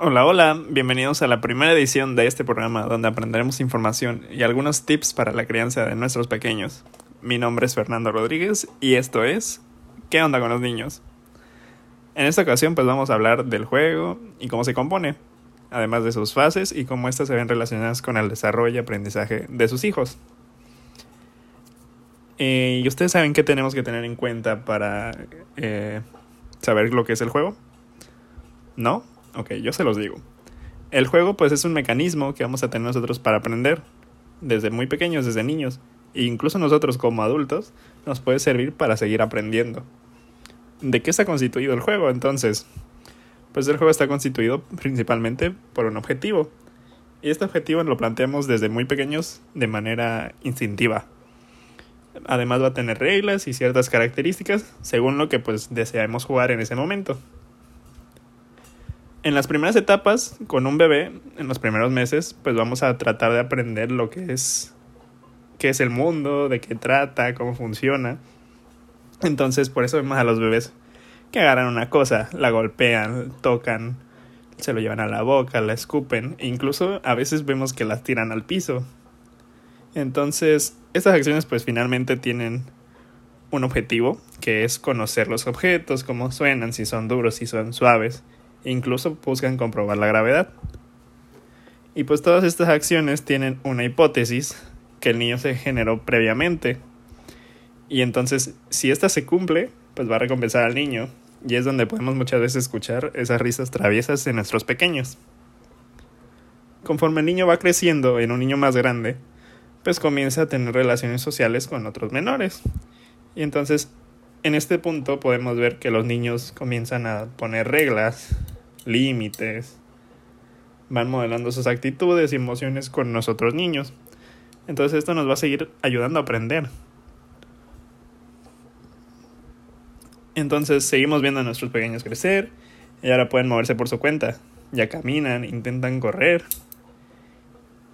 Hola, hola, bienvenidos a la primera edición de este programa donde aprenderemos información y algunos tips para la crianza de nuestros pequeños. Mi nombre es Fernando Rodríguez y esto es ¿Qué onda con los niños? En esta ocasión pues vamos a hablar del juego y cómo se compone, además de sus fases y cómo éstas se ven relacionadas con el desarrollo y aprendizaje de sus hijos. Eh, ¿Y ustedes saben qué tenemos que tener en cuenta para eh, saber lo que es el juego? ¿No? Ok, yo se los digo. El juego pues es un mecanismo que vamos a tener nosotros para aprender, desde muy pequeños, desde niños, e incluso nosotros como adultos, nos puede servir para seguir aprendiendo. ¿De qué está constituido el juego entonces? Pues el juego está constituido principalmente por un objetivo. Y este objetivo lo planteamos desde muy pequeños de manera instintiva. Además va a tener reglas y ciertas características según lo que pues deseamos jugar en ese momento en las primeras etapas, con un bebé, en los primeros meses, pues vamos a tratar de aprender lo que es, qué es el mundo, de qué trata, cómo funciona. Entonces, por eso vemos a los bebés que agarran una cosa, la golpean, tocan, se lo llevan a la boca, la escupen, e incluso a veces vemos que las tiran al piso. Entonces, estas acciones pues finalmente tienen un objetivo, que es conocer los objetos, cómo suenan, si son duros, si son suaves, incluso buscan comprobar la gravedad. Y pues todas estas acciones tienen una hipótesis que el niño se generó previamente. Y entonces, si esta se cumple, pues va a recompensar al niño. Y es donde podemos muchas veces escuchar esas risas traviesas de nuestros pequeños. Conforme el niño va creciendo en un niño más grande, pues comienza a tener relaciones sociales con otros menores. Y entonces, en este punto podemos ver que los niños comienzan a poner reglas límites, van modelando sus actitudes y emociones con nosotros niños. Entonces esto nos va a seguir ayudando a aprender. Entonces seguimos viendo a nuestros pequeños crecer y ahora pueden moverse por su cuenta. Ya caminan, intentan correr.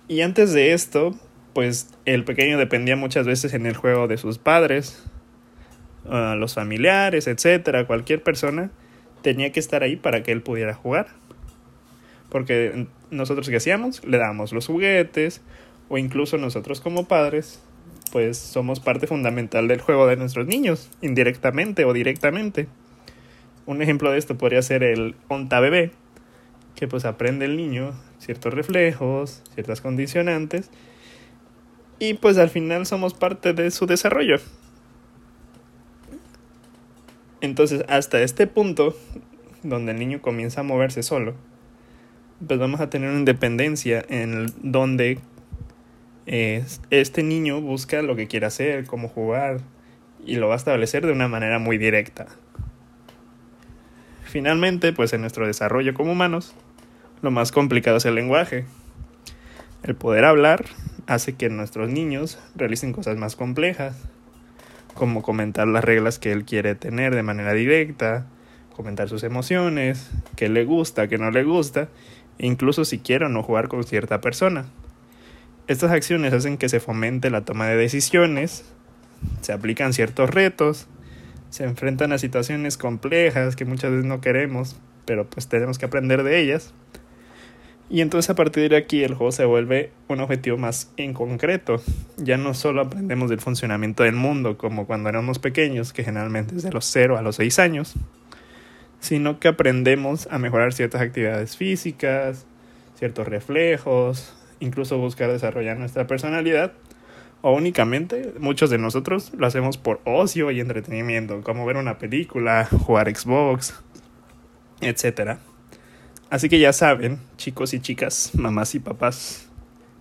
Y antes de esto, pues el pequeño dependía muchas veces en el juego de sus padres, los familiares, etcétera, cualquier persona tenía que estar ahí para que él pudiera jugar. Porque nosotros que hacíamos, le dábamos los juguetes, o incluso nosotros como padres, pues somos parte fundamental del juego de nuestros niños, indirectamente o directamente. Un ejemplo de esto podría ser el onta bebé, que pues aprende el niño ciertos reflejos, ciertas condicionantes, y pues al final somos parte de su desarrollo. Entonces, hasta este punto, donde el niño comienza a moverse solo, pues vamos a tener una independencia en donde eh, este niño busca lo que quiere hacer, cómo jugar, y lo va a establecer de una manera muy directa. Finalmente, pues en nuestro desarrollo como humanos, lo más complicado es el lenguaje. El poder hablar hace que nuestros niños realicen cosas más complejas, como comentar las reglas que él quiere tener de manera directa, comentar sus emociones, qué le gusta, qué no le gusta, incluso si quiere o no jugar con cierta persona. Estas acciones hacen que se fomente la toma de decisiones, se aplican ciertos retos, se enfrentan a situaciones complejas que muchas veces no queremos, pero pues tenemos que aprender de ellas y entonces a partir de aquí el juego se vuelve un objetivo más en concreto. Ya no solo aprendemos del funcionamiento del mundo como cuando éramos pequeños, que generalmente es de los 0 a los 6 años, sino que aprendemos a mejorar ciertas actividades físicas, ciertos reflejos, incluso buscar desarrollar nuestra personalidad. O únicamente, muchos de nosotros lo hacemos por ocio y entretenimiento, como ver una película, jugar Xbox, etcétera. Así que ya saben, chicos y chicas, mamás y papás,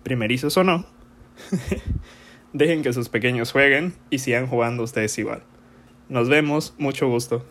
primerizos o no, dejen que sus pequeños jueguen y sigan jugando ustedes igual. Nos vemos, mucho gusto.